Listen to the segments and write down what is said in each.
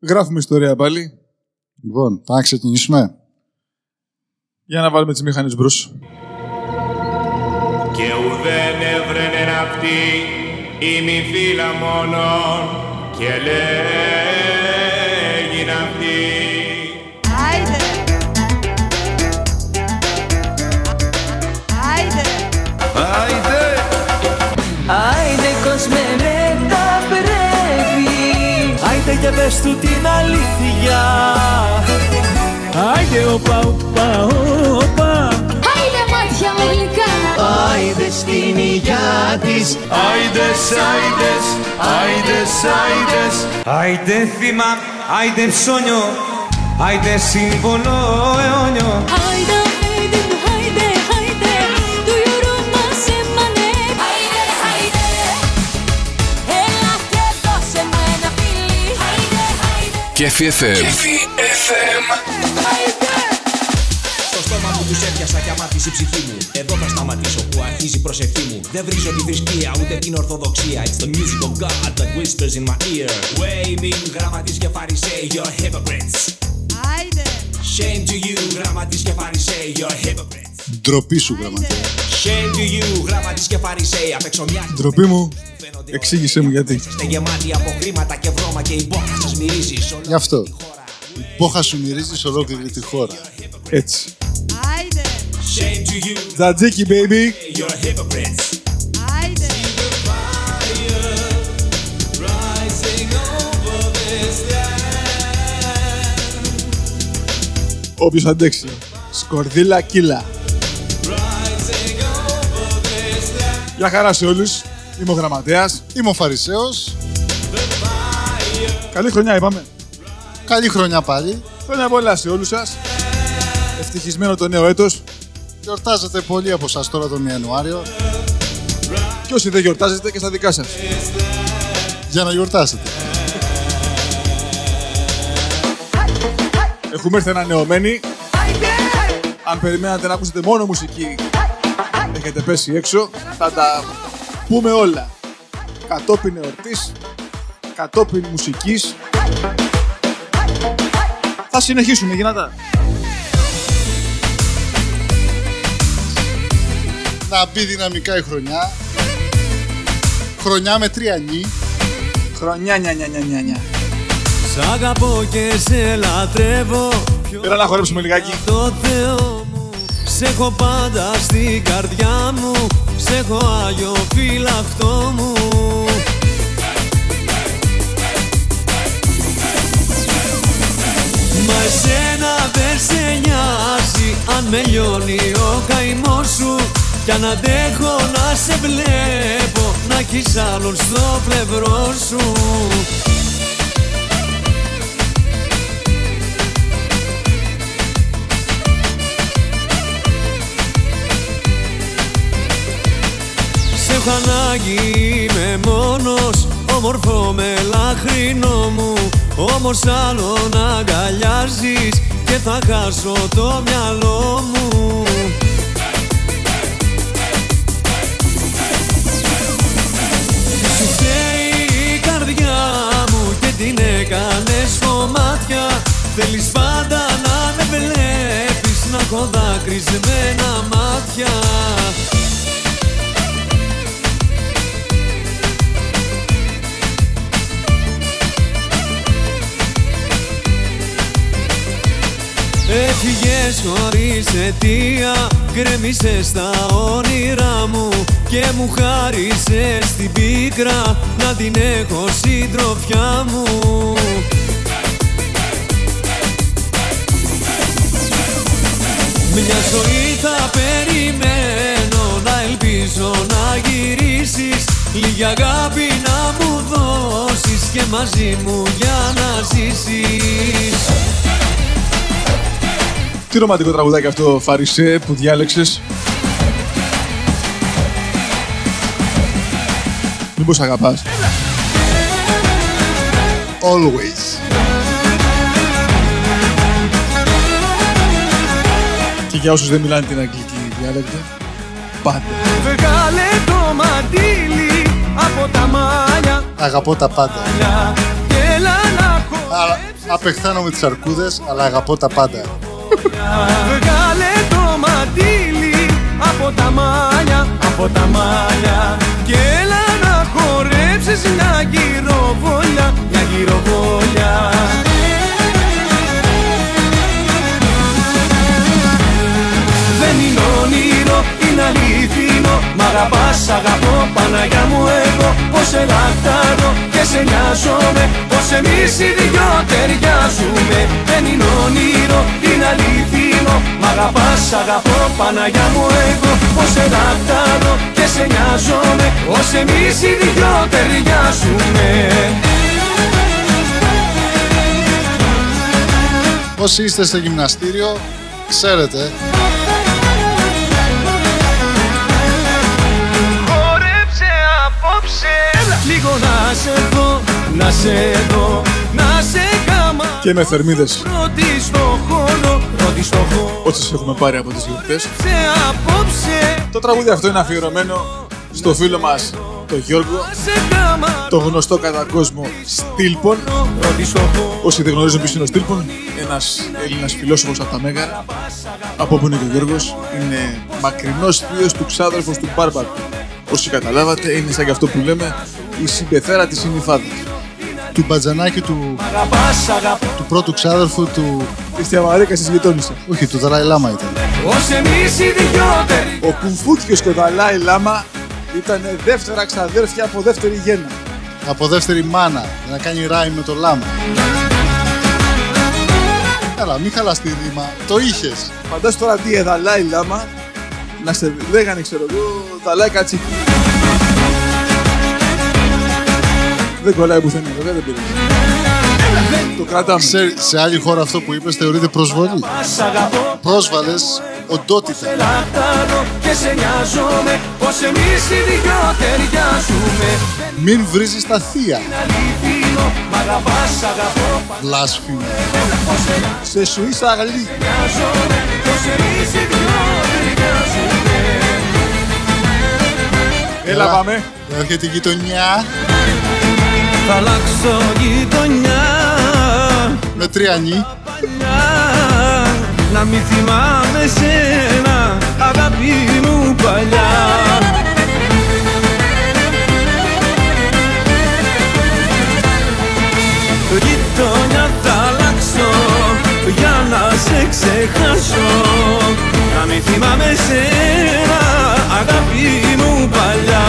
Γράφουμε ιστορία πάλι. Λοιπόν, πάμε να ξεκινήσουμε. Για να βάλουμε τις μηχανές μπρος. Και ουδέν έβρενε ναυτή η μη φύλλα μόνον και λέγει και πες του την αλήθεια. Άιντε οπα οπα οπα Άιντε μάτια μου γλυκά. Άιντε στην υγειά της. Άιντες, άιντες, άιντες, άιντες. Άιντε θύμα, άιντε ψώνιο, άιντε σύμβολο αιώνιο. Άιντε, άιντε, Κέφι FM. Άιντε. Στο στόμα μου τους έπιασα και αμάθησε η ψυχή μου Εδώ θα σταματήσω που αρχίζει η προσευχή μου Δεν βρίζω τη θρησκεία ούτε την ορθοδοξία It's the music of God that whispers in my ear Waving γραμματείς και φαρισαίοι, you're hypocrites Άιντε. Shame to you, γραμματείς και φαρισαίοι, you're hypocrites Ντροπή σου, γραμματέα. Shame to you, γραμματείς και φαρισαίοι Απ' έξω μια Ντροπή μου, εξήγησέ μου γιατί. Είστε γεμάτοι από χρήματα και βρώμα και η μπόχα σας μυρίζει σ' όλη Γι' αυτό. τη χώρα. Η πόχα σου μυρίζει σε ολόκληρη τη χώρα. Έτσι. Άιντε. Shame to you, Τζατζίκι, baby. you're hypocrites Άιντε. Rising over this land Όποιος αντέξει. Σκορδίλα κύλα. Γεια χαρά σε όλους. Είμαι ο Γραμματέας. Είμαι ο Φαρισαίος. Καλή χρονιά είπαμε. Καλή χρονιά πάλι. Χρόνια πολλά σε όλους σας. Ευτυχισμένο το νέο έτος. Γιορτάζετε πολύ από σας τώρα τον Ιανουάριο. Και όσοι δεν γιορτάζετε και στα δικά σας. Για να γιορτάσετε. Έχουμε έρθει ανανεωμένοι. Αν περιμένατε να ακούσετε μόνο μουσική, έχετε πέσει έξω. Θα τα πούμε όλα. Κατόπιν εορτής, κατόπιν μουσικής. Θα συνεχίσουμε δυνατά. Να μπει δυναμικά η χρονιά. Χρονιά με τρία νι. Χρονιά, νια, νια, νια, νια, νια. Σ' αγαπώ και σε λατρεύω Πιο Έλα να χορέψουμε λιγάκι. το Θεός; μου Σ' έχω πάντα στην καρδιά μου Σ' έχω Άγιο φυλαχτό μου. Μα εσένα δεν σε νοιάζει Αν με λιώνει ο καημός σου. Κι αν αντέχω να σε βλέπω Να έχεις άλλον στο πλευρό σου Σε έχω ανάγκη είμαι μόνος Όμορφο με λαχρινό μου. Όμως άλλον αγκαλιάζεις Και θα χάσω το μυαλό μου. Σου φταίει η καρδιά μου Και την έκανες κομμάτια Θέλεις πάντα να με βλέπεις Να έχω δάκρυσμένα μάτια Έφυγες χωρίς αιτία Γκρέμισες τα όνειρά μου Και μου χάρισες την πίκρα Να την έχω συντροφιά μου. Μια ζωή θα περιμένω Να ελπίζω να γυρίσεις. Λίγη αγάπη να μου δώσεις Και μαζί μου για να ζήσεις Τι ρομαντικό τραγουδάκι αυτό, Φαρισέ, που διάλεξες. Μήπως αγαπάς. Always. Και για όσους δεν μιλάνε την αγγλική διάλεκτο, πάντα. Βγάλε το μαντίλι από τα μάλια Αγαπώ τα πάντα. Και έλα να Αλλά Απεχθάνω τις αρκούδες, αλλά αγαπώ τα πάντα. Βγάλε το μαντίλι από τα μάλια, από τα μάλια Και έλα να χορέψεις μια γυροβόλια, μια γυροβόλια Δεν είναι όνειρο, είναι αληθινό Μ' αγαπάς, αγαπώ, Παναγιά μου εγώ. Πως σε λαχτάρω και σε νοιάζομαι. Πως εμείς οι δυο ταιριάζουμε. Δεν είναι όνειρο, είναι αληθινό Μ' αγαπάς, αγαπώ, Παναγιά μου εγώ. Πως σε λαχτάρω και σε νοιάζομαι. Πως εμείς οι δυο ταιριάζουμε. Όσοι είστε στο γυμναστήριο, ξέρετε, Λίγο να σε δω, να σε δω Να σε κάμα Και με θερμίδες. Πρώτη στο χώρο, πρώτη στο χώρο. Όσες έχουμε πάρει από τις γιορτές. Σε απόψε. Το τραγούδι αυτό είναι αφιερωμένο στο φίλο μας, τον Γιώργο, Να σε κάμα το γνωστό κατά κόσμο Στίλπον. Πρώτη στο χώρο. Όσοι δεν γνωρίζουν ποιος είναι ο Στίλπον, ένας Έλληνας φιλόσοφος από τα Μέγαρα, από όπου είναι και ο Γιώργος, είναι μακρινός θείος του ξάδερφος του Μπάρμπαρου. Όσοι καταλάβατε, είναι σαν και αυτό που λέμε η συμπεθέρα της συνυφάδας. του μπατζανάκι του, Αγαπάς, αγαπώ του πρώτου ξάδερφου του. Της Διαμαρίκας της γειτόνισσα. Όχι, του Δαλάη Λάμα ήταν. Ως εμείς οι δυο ταιριάζουμε Ο Κουμφούκιος και ο Δαλάη Λάμα ήταν δεύτερα ξαδέρφια από δεύτερη γέννα. Από δεύτερη μάνα, για να κάνει ράι με το Λάμα. Καλά, μην χαλάς τη ρήμα. Το είχες. Φαντάσου τώρα τι ε, Δαλάη Λάμα να σε λέγανε, ξέρω εγώ, Δαλάη Κατσίκη. Δεν κολλάει πουθενά, βέβαια δεν πειράζει. Το κρατάμε. Ξέρει, σε άλλη χώρα αυτό που είπες θεωρείται προσβολή. Σ' αγαπώ Πρόσβαλες οντότητα. λαχτάρω και σε νοιάζομαι Πως εμείς οι δυο ταιριάζουμε Μην βρίζεις τα θεία. αληθινό Μ' αγαπάς, σ' αγαπώ, Βλάσφημο. Σε Σουίσα Αγλή. Έλα πάμε. Έρχεται η γειτονιά. Θα αλλάξω γειτονιά. Με τριανή. παλιά Να μην θυμάμαι σένα αγάπη μου παλιά. Γειτονιά θα αλλάξω για να σε ξεχάσω Να μην θυμάμαι σένα αγάπη μου παλιά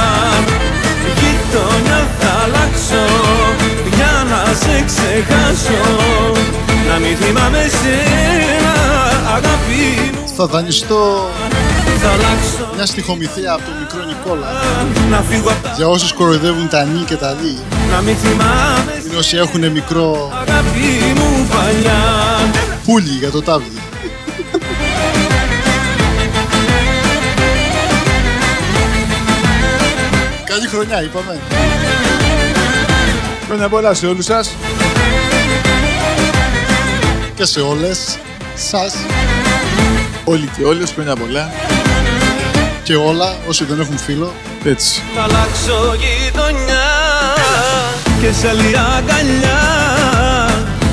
Γειτονιά θα αλλάξω για να σε ξεχάσω Να μην θυμάμαι σένα αγάπη μου Θα δανειστώ Θα αλλάξω μια στοιχομηθεία από τον μικρό Νικόλα. να φύγω απ' τα Για όσους κοροϊδεύουν τα νι και τα λι. Να μην θυμάμαι Είναι όσοι έχουν μικρό αγάπη μου παλιά πουλί για το τάβλι. Καλή χρονιά είπαμε. Χρόνια πολλά σε όλους σας. Και σε όλες σας Όλοι και όλες, χρόνια πολλά. και όλα όσοι δεν έχουν φίλο. Έτσι. Θα αλλάξω γειτονιά και σε άλλη αγκαλιά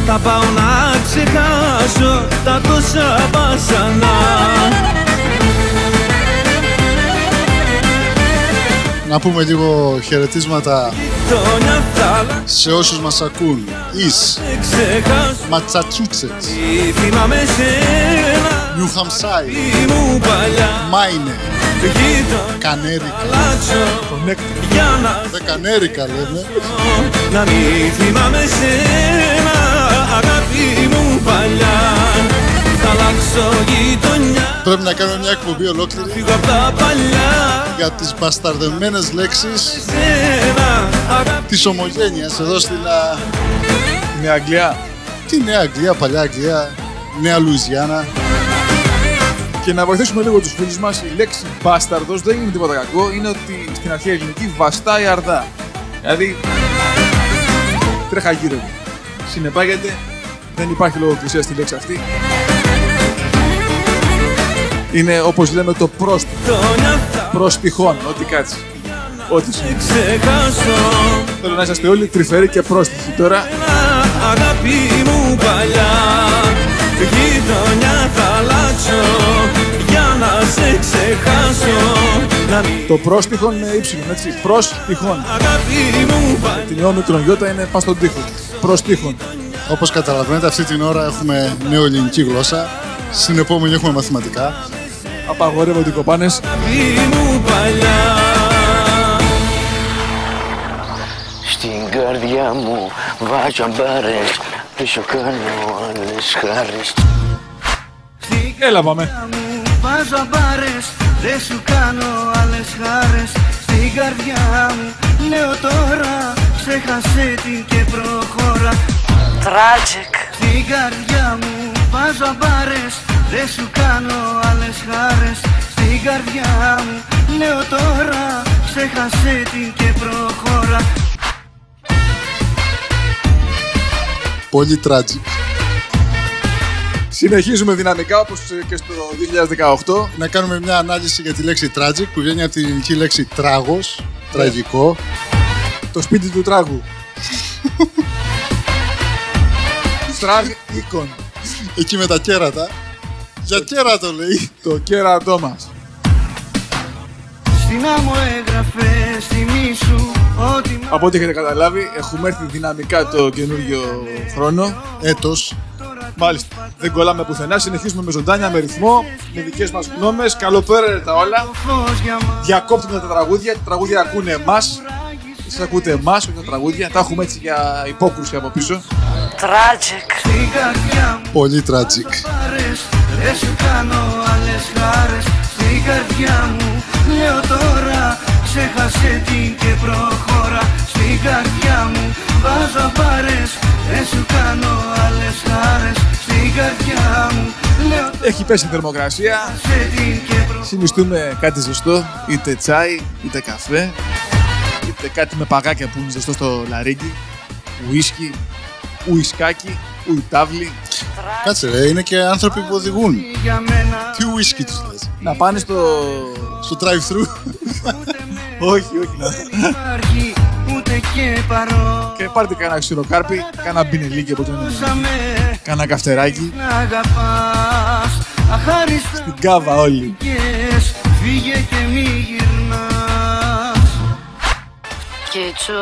Θα πάω να ξεχάσω τα τόσα βασανά Να πούμε λίγο χαιρετίσματα Γειτονιά θα αλλάξω σε όσους μας ακούν. Εις, ξεχάσω Ματσατσούτσετς, Τι θυμάμαι σένα Νιου Χαμσάι, η μου παλιά Μάινε, Γειτονιά Κανέρικα. αλλάξω Connect. για να Δεν Κανέρικα λέμε. Να μην θυμάμαι σένα αγάπη μου παλιά Θα αλλάξω γειτονιά Πρέπει να κάνουμε μια εκπομπή ολόκληρη Φύγω απ' τα παλιά για τις μπασταρδεμένες λέξεις Σένα αγάπη της ομογένειας εδώ στην α, Είναι Αγγλία. τη Νέα Αγγλία, Παλιά Αγγλία, Νέα Λουιζιάννα. Και να βοηθήσουμε λίγο τους φίλους μας, η λέξη μπάσταρδος δεν είναι τίποτα κακό, είναι ότι στην αρχαία ελληνική βαστάει αρδά. Δηλαδή, τρέχα γύρω μου. Συνεπάγεται, δεν υπάρχει λογοκρισία στη λέξη αυτή. Είναι όπως λέμε το πρόστιχο. Γειτονιά θα Προστιχών, ό,τι κάτσει. Ό,τι σου. ξεχάσω Θέλω να είσαστε όλοι τρυφεροί και πρόστιχοι τώρα. Ένα Αγάπη μου παλιά Γειτονιά θα αλλάξω Για να σε ξεχάσω Να μην Το πρόστιχον είναι ύψιλον, έτσι. Πρόστιχον. αγάπη μου παλιά Την όμικρον γιώτα είναι πας στον τοίχο. Πρόστιχον. Όπως καταλαβαίνετε αυτή την ώρα έχουμε νεοελληνική γλώσσα. Στην επόμενη έχουμε μαθηματικά. Απαγορεύονται οι κοπάνες. Αγάπη μου παλιά Στην καρδιά μου βάζω αμπάρες Πίσω κάνω άλλες χάρες Έλα πάμε. Βάζω μπάρες, δεν σου κάνω άλλες χάρες Στην καρδιά μου λέω τώρα Ξέχασε την και προχώρα Τράτζικ Στην καρδιά μου βάζω μπάρες Δεν σου κάνω άλλες χάρες Στην καρδιά μου λέω τώρα Ξέχασε την και προχώρα Πολύ tragic. Συνεχίζουμε δυναμικά όπως και στο 2018. Να κάνουμε μια ανάλυση για τη λέξη tragic που βγαίνει από την ελληνική λέξη τράγος, τραγικό. Το σπίτι του τράγου. Στράγ οίκον. Εκεί με τα κέρατα. Για κέρατο λέει. Το κέρατό μας. Στην άμμο έγραφε θυμίσου Ότι Από ό,τι έχετε καταλάβει, έχουμε έρθει δυναμικά το καινούργιο χρόνο. Έτος. Μάλιστα. Δεν κολλάμε πουθενά. Συνεχίζουμε με ζωντάνια, με ρυθμό, με δικές μας γνώμες. Καλοπέραιτα όλα. φως για μας Διακόπτουμε τα τραγούδια. Τα τραγούδια ακούνε εμάς. Εσείς ακούτε εμάς, όχι τα τραγούδια. Τα έχουμε έτσι για υπόκρουση από πίσω. Τράτζικ Στην καρδιά μου Πολύ tragic. πάρες Δεν σου κάνω άλλες χάρες Στην καρδιά μου λέω τώρα Ξέχασε την και προχώρα Στην καρδιά μου βάζω πάρες Δεν σου κάνω άλλες χάρες Στην καρδιά μου λέω Έχει πέσει η θερμοκρασία. σε την και προχώρα Συνιστούμε κάτι ζεστό, είτε τσάι, είτε καφέ, είτε κάτι με παγάκια που είναι ζεστό στο λαρίγκι, ουίσκι, ουισκάκι, ουιτάβλι. Κάτσε ρε, είναι και άνθρωποι που οδηγούν. Για μένα Τι ουίσκι τους λες. Να πάνε στο... Στο drive-thru. όχι, όχι. Να... υπάρχει ούτε και παρό Και πάρτε κανένα ξηροκάρπι, κάνα μπινελίκι από τον με Κάνα καυτεράκι. να αγαπάς Αχάριστα Την κάβα όλοι. Yes, φύγε και μη γυρνάς Κίτσου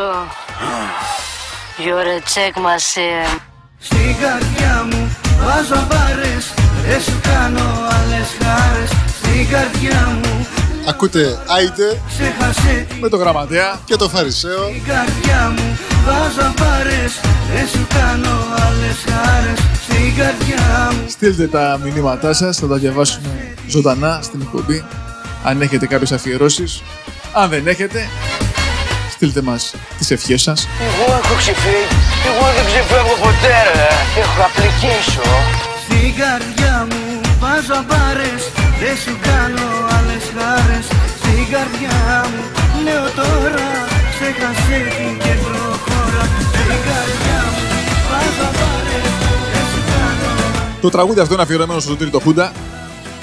You're a check machine Στην καρδιά μου βάζω μπάρες Δεν σου κάνω άλλες χάρες Στην καρδιά μου Ακούτε Άιντε ξέχασε την Με το γραμματέα. και το Φαρισαίο. Στην καρδιά μου βάζω μπάρες Δεν σου κάνω άλλες χάρες Στην καρδιά μου Στείλτε τα μηνύματά σας, θα τα διαβάσουμε ζωντανά στην εκπομπή. Αν έχετε κάποιες αφιερώσεις. Αν δεν έχετε, στείλτε μας τις ευχές σας. Εγώ έχω ξεφύγει Εγώ δεν ξεφεύγω ποτέ ρε Έχω application Στην καρδιά μου βάζω μπάρες Δεν σου κάνω άλλες χάρες Στην καρδιά μου λέω τώρα Ξέχασε την και προχώρα Στην καρδιά μου βάζω μπάρες Δεν σου κάνω Το τραγούδι αυτό είναι αφιερωμένο στο Σωτήρη το Χούντα.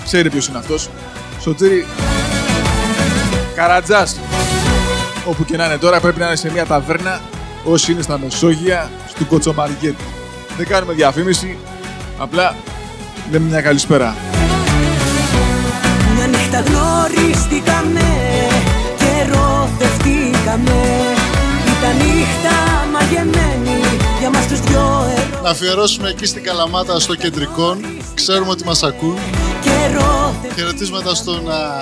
Ξέρει ποιος είναι αυτός. Σωτήρη Καρατζάς. Όπου και να είναι τώρα πρέπει να είναι σε μια ταβέρνα όσοι είναι στα Μεσόγεια, στο Κοτσομαργέτη. Δεν κάνουμε διαφήμιση, απλά λέμε μια καλησπέρα. Μια νύχτα γνωριστήκαμε και ερωτευτήκαμε Ήταν νύχτα μαγεμένη για μας τους δυο ερω... Να αφιερώσουμε εκεί στην Καλαμάτα στο κεντρικό. Ξέρουμε ότι μας ακούν. Και ερωτευτήκαμε Χαιρετίσματα στον α,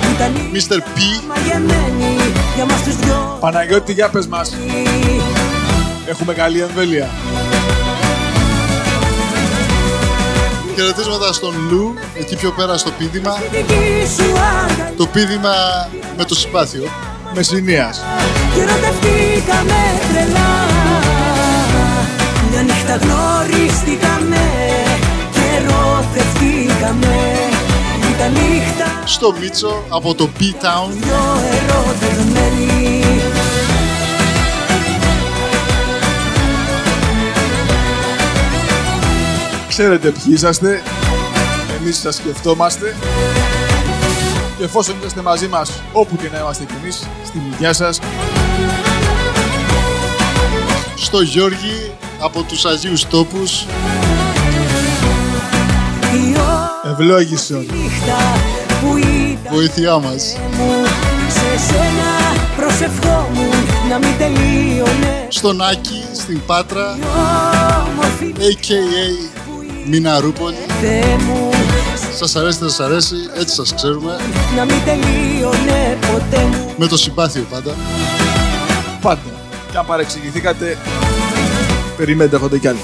Ήταν νύχτα Mr. P. μαγεμένη για μας τους δυο Παναγιώτη, για πες μας. Έχουμε καλή εμβέλεια. Χαιρετίσματα στον Λου, εκεί πιο πέρα στο πίδημα. Δική σου αγάπη Το πίδημα με το συμπάθειο. Μεσσηνίας. και ερωτευτήκαμε τρελά Μια νύχτα γνωριστήκαμε και ερωτευτήκαμε Ήταν νύχτα Στο Μίτσο από το B-Town. δυο ερωτευμένοι Ξέρετε ποιοι είσαστε. Εμείς σας σκεφτόμαστε. Και εφόσον είσαστε μαζί μας, όπου και να είμαστε κι εμείς, στην υγεία σας, Στο Γιώργη από τους Αγίους Τόπους Η Ευλόγησον. Νύχτα που ήταν βοήθειά μας. μου Σε σένα προσευχόμουν να μην τελείωνες Στον Άκη, στην Πάτρα, Η όμορφη a.k.a. Μιναρούπολη. Θεέ μου Σας αρέσει, δεν σας αρέσει, έτσι σας ξέρουμε. να μην τελείωνε ποτέ μου Με το συμπάθειο πάντα. Πάντα. Και αν παρεξηγηθήκατε, περιμένετε έχονται κι άλλοι.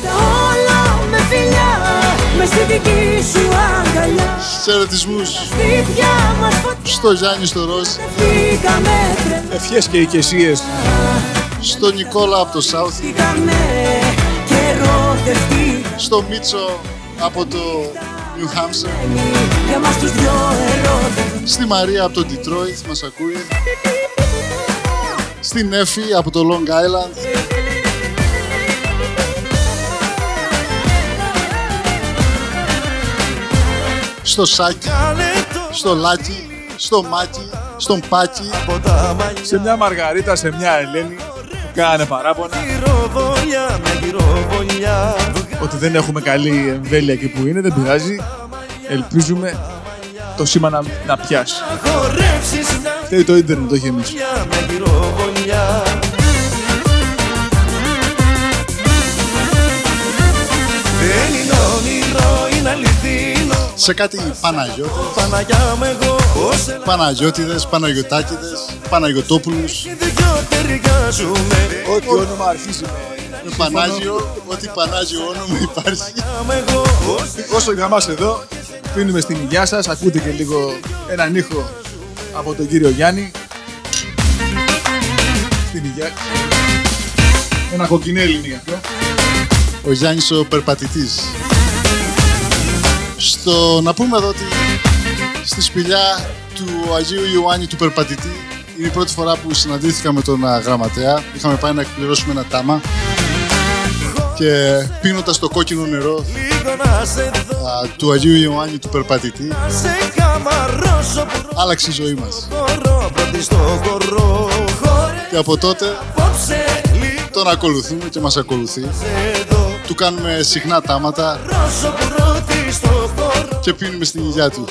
Με στη δική σου αγκαλιά. Χαιρετισμούς Σπίτια μας φωτιά. Στο Γιάννη στο Ροζ, Φύγαμε τρελά. Ευχές και οικεσίες. στο Νικόλα από το South, Φύγαμε και ερωτευτήκαμε στο Μίτσο από το New Hampshire, Για μας τους δυο ερώτες στη Μαρία από το Detroit, μας ακούει, στην Εφη από το Long Island, στο Σάκη, στο Λάκη, στο Μάκη, στον Πάκη, Σε μια Μαργαρίτα, σε μια Ελένη, που κάνανε παράπονα ότι δεν έχουμε καλή εμβέλεια εκεί που είναι, δεν πειράζει. Ελπίζουμε το σήμα να, να πιάσει. Φταίει το ίντερνετ, όχι εμείς. Σε κάτι Παναγιώτη, Παναγιά με εγώ ως ελάχιστη Παναγιώτιδες, Παναγιωτάκηδες, Παναγιωτόπουλους, δυο ταιριάζουμε Ό,τι όνομα αρχίζει με με Πανάγιο, ό,τι Πανάγιο όνομα υπάρχει. με εγώ ως Όσο για μας εδώ, πίνουμε στην υγειά σας, ακούτε και λίγο έναν ήχο από τον κύριο Γιάννη. Στην υγειά. Ένα κοκκινέλι είναι γι' αυτό. Ο Γιάννης ο περπατητής. Στο, να πούμε εδώ ότι στη σπηλιά του Αγίου Ιωάννη του Περπατητή είναι η πρώτη φορά που συναντήθηκα με τον α, γραμματέα. Είχαμε πάει να εκπληρώσουμε ένα τάμα και πίνοντας το κόκκινο νερό λίγο να σε δω α, του Αγίου Ιωάννη του Περπατητή Να σε καμαρώσω που άλλαξε η ζωή μας. χωρώ πρώτη στο χορό Χωρέ Και από τότε απόψε λίγο τον ακολουθούμε και μας ακολουθεί. εδώ Του κάνουμε συχνά τάματα και πίνουμε στην υγειά του.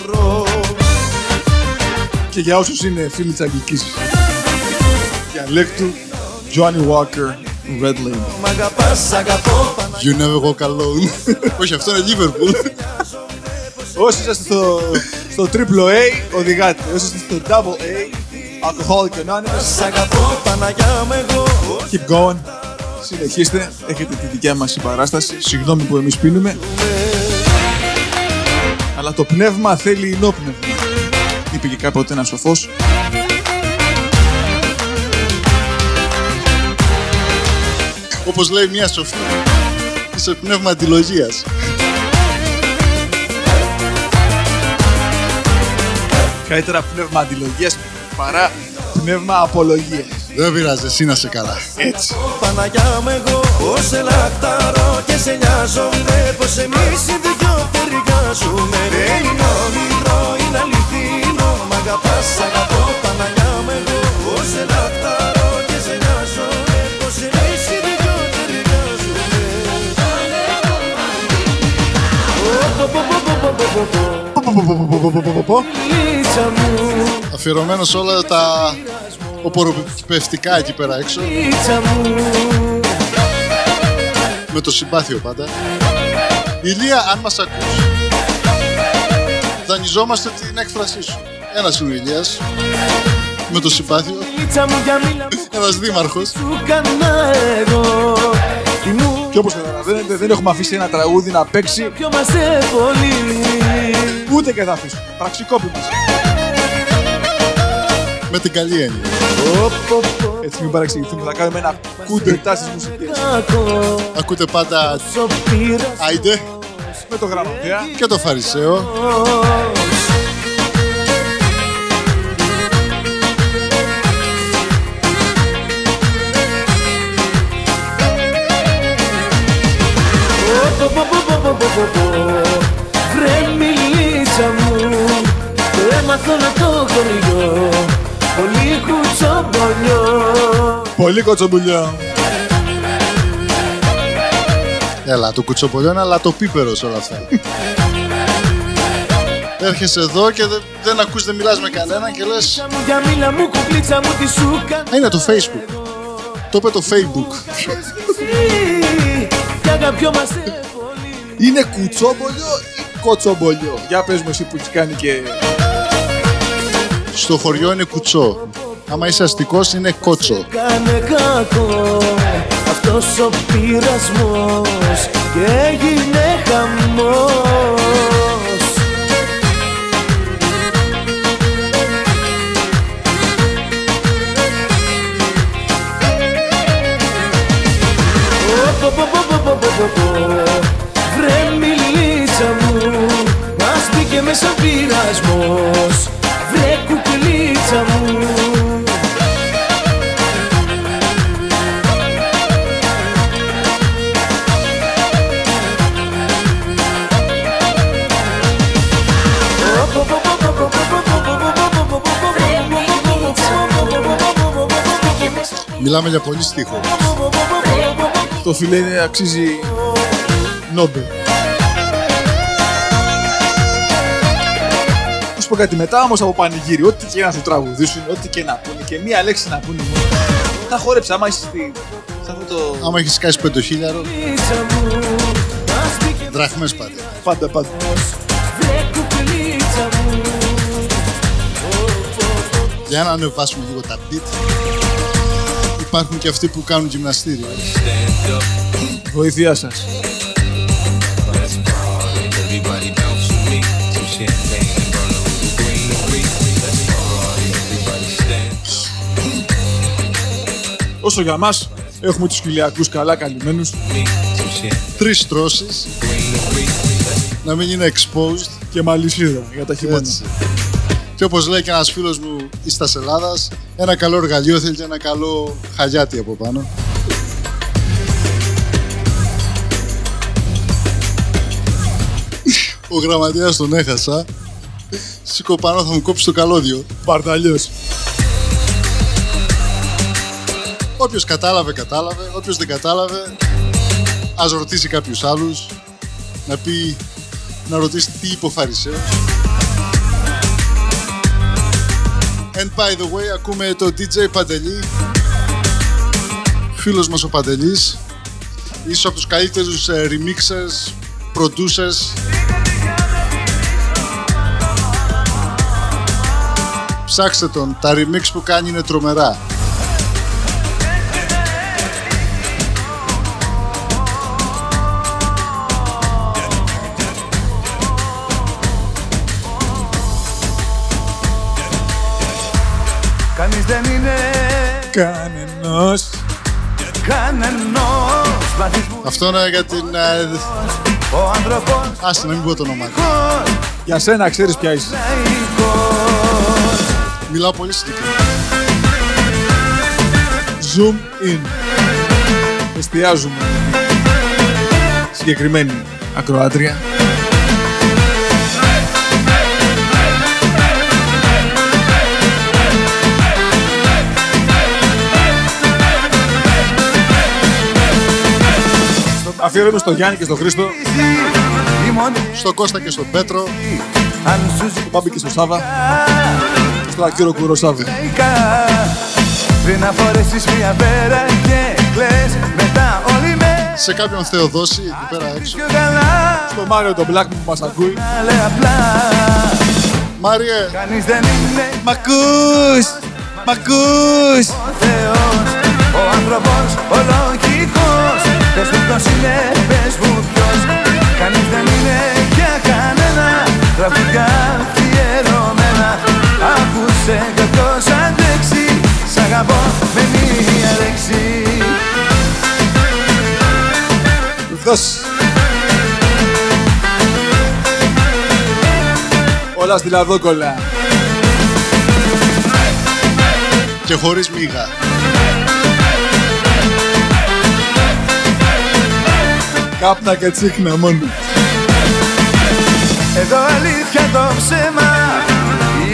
Και για όσους είναι φίλοι της αγγλικής διαλέκτου, Johnny Walker, Red Lane. Μ' αγαπάς, αγαπώ You never walk alone. Όχι, αυτό είναι Liverpool. Όσοι είσαστε στο, στο triple A, οδηγάτε. Όσοι είστε στο double A, Alcoholic Anonymous, Σ' αγαπώ Παναγιά με εγώ keep going. Συνεχίστε, έχετε τη δικιά μας συμπαράσταση. Συγγνώμη που εμείς πίνουμε. Αλλά το πνεύμα θέλει ενόπνευμα. Είπε και κάποτε ένα σοφός. Όπως λέει μια σοφή. Είσαι πνεύμα αντιλογίας. Καλύτερα πνεύμα αντιλογίας παρά πνεύμα απολογίας. Δεν πειράζει, εσύ να είσαι καλά. Έτσι. Παναγιά με εγώ ως ελακταρώ και σε νοιάζομαι πως εμείς οι δυο ταιριάζουμε Δεν είναι όνειρο, είναι αληθινό. Μ' αγαπάς, σ' αγαπώ Παναγιά με εγώ ως ελακταρώ και σε νοιάζομαι. Πως εμείς οι δυο ταιριάζουμε Λίτσα μου, Αφιερωμένος σε όλα τα οποροπηπευτικά εκεί πέρα έξω. λίτσα μου Με το συμπάθειο πάντα. Ηλία, αν μας ακούς, δανειζόμαστε την έκφρασή σου. Ένας είναι ο Ηλίας, με το συμπάθειο. Λίτσα μου για μίλα μου Ένας δήμαρχος. σου κάνα εγώ Τι μου Και όπως καταλαβαίνετε δεν έχουμε αφήσει ένα τραγούδι να παίξει πιο μας πολύ ούτε και θα αφήσουμε. Πραξικόπημα. Με την καλή έννοια. Έτσι μην παρεξηγηθούμε, θα κάνουμε ένα κούντερτά στις μουσικές. Ακούω Ακούτε πάντα σοπήρας Άιντε Με το γραμματέα. και το Φαρισαίο. Βρε μιλίτσα μου Το έμαθα με το χωριό Πολύ κουτσομπολιό Πολύ κοτσομπουλιό. Έλα, το κουτσοπολιό είναι αλατοπίπερος σε όλα αυτά. Έρχεσαι εδώ και δεν, δεν ακούς, δεν μιλάς με κανέναν και λες Μου για μίλα μου κουκλίτσα μου τι σου κάνω Α, είναι το Facebook. Το είπε το Facebook. Κι αγαπιό μας Είναι κουτσόμπολιο ή κοτσόμπολιο. Για πες μου εσύ που έχεις κάνει και... Στο χωριό είναι κουτσό. Άμα είσαι αστικός είναι κότσο. Κάνε κακό Αυτός ο πειρασμός Και έγινε χαμός Πω, πω, πω, πω, πω, πω, πω, πω. Βρε μιλίτσα μου Μας μπήκε μέσα ο πειρασμός Βρε κουκλίτσα μου Μιλάμε για πολύ στίχο. Το φιλέ είναι, αξίζει Νόμπελ. Να σου πω κάτι μετά όμως από πανηγύρι, ό,τι και να σου τραγουδήσουν, ό,τι και να πούνε και μία λέξη να πούνε μόνο. Θα χόρεψε, άμα είσαι στη... σε αυτό το... Άμα έχεις κάσει πεντοχίλιαρο, δραχμές πάντα. Πάντα, πάντα. Για να ανεβάσουμε λίγο τα beat. Υπάρχουν και αυτοί που κάνουν γυμναστήριο. Βοήθειά σας. Όσο για μας, έχουμε τους χιλιακούς καλά καλυμμένους. Τρεις στρώσεις. Να μην είναι exposed. Και μαλισίδα για τα χειμώνα. Έτσι. Και όπως λέει και ένας φίλος μου εις Ελλάδας, ένα καλό εργαλείο θέλει και ένα καλό χαγιάτι από πάνω. Ο γραμματέας τον έχασα. Σήκω πάνω θα μου κόψει το καλώδιο. Παρταλιός. Όποιος κατάλαβε, κατάλαβε. Όποιος δεν κατάλαβε, ας ρωτήσει κάποιους άλλους. Να πει, να ρωτήσει τι είπε ο Φαρισαίος. And by the way, ακούμε το DJ Παντελή. Φίλος μας ο Παντελής. Ίσως από τους καλύτερους ε, remixers, producers. Ψάξτε τον, τα remix που κάνει είναι τρομερά. Δεν είναι Κανενός. κανενός βαθισμούς Αυτό είναι για την... ε, Ο άνθρωπος Άστε να μην πω το όνομά του. Για σένα ξέρεις ποια είσαι. λαϊκός Μιλάω πολύ συγκεκριμένα. Zoom in. Εστιάζουμε. Συγκεκριμένη ακροάτρια. Αφιέρωση στο Γιάννη και στο Χρήστο, Η μόνη Στον Κώστα και στον Πέτρο. αν σου στον Μπάμπη και στο Σάβα, στο Ακύρο Κουροσάβη. ζητήκα Πριν να φορέσεις μια πέρα και κλαις Μετά όλοι με Σε κάποιον Θεοδόση εκεί πέρα έξω. πιο καλά Στο Μάριο τον Black που μας ακούει. Να λέει απλά Μάριε, Κανείς δεν είναι Μ' ακούς! Μ' ακούς! ο Θεός Ο άνθρωπος ο λογικός Πες μου ποιος είναι, πες μου ποιος. Κανείς δεν είναι για κανένα. Τραγουδιά αφιερωμένα. Άκουσε κι αυτός αντέξει Σ' αγαπώ με μία λέξη. Δώσ' Όλα στη λαδόκολα. και χωρίς μίγα. Κάπνα και τσίχνα μόνο. Εδώ αλήθεια το ψέμα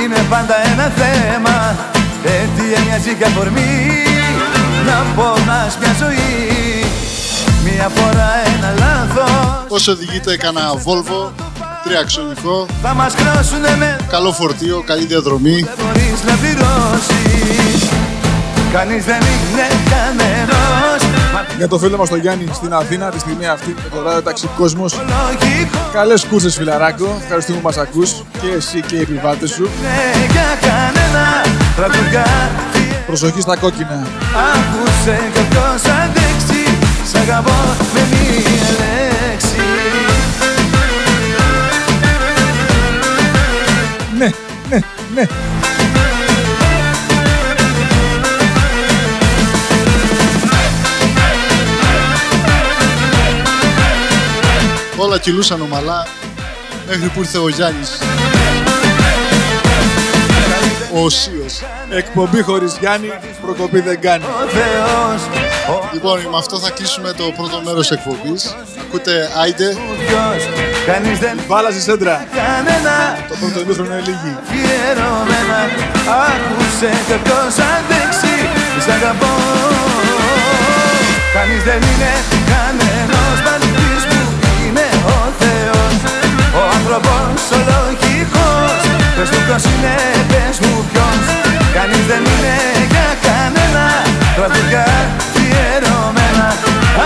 Είναι πάντα ένα θέμα. Αιτία μοιάζει και αφορμή Να πονάς μια ζωή. Μια φορά ένα λάθος. Όσο οδηγείται κανένα Volvo, τριαξονικό, Θα μας κρόσουνε με καλό φορτίο, καλή διαδρομή. Δεν μπορείς να πληρώσεις. Κανείς δεν είναι κανένας. Μα Για το φίλο μας τον Γιάννη στην Αθήνα τη στιγμή αυτή με το ράδιο ταξί Κόσμος. λογικό Καλές κούρσες φιλαράκο, ευχαριστούμε που μας ακούς και εσύ και οι επιβάτες σου. είναι για κανένα Τραγουδάκι Προσοχή στα κόκκινα. Άκουσε και ποιος αντέξει Σ' αγαπώ με μία λέξη Ναι, ναι, ναι. Όλα κυλούσαν ομαλά μέχρι που ήρθε ο Γιάννης. Ο Οσίος. Εκπομπή χωρίς Γιάννη, προκοπή δεν κάνει. Ο Θεός Ο Λοιπόν, με αυτό θα κλείσουμε το πρώτο μέρος της εκπομπής. Ακούτε Άιντε. ποιος Κανείς δεν Βάλα στη σέντρα. κανένα Το πρώτο ημίχρονο είναι λίγη. αφιερωμένα Άκουσε και ποιος αντέξει Σ' αγαπώ Κανείς δεν είναι κανένας άνθρωπος ο λογικός Πες μου ποιος είναι, πες μου ποιος Κανείς δεν είναι για κανένα Τραγουδιά αφιερωμένα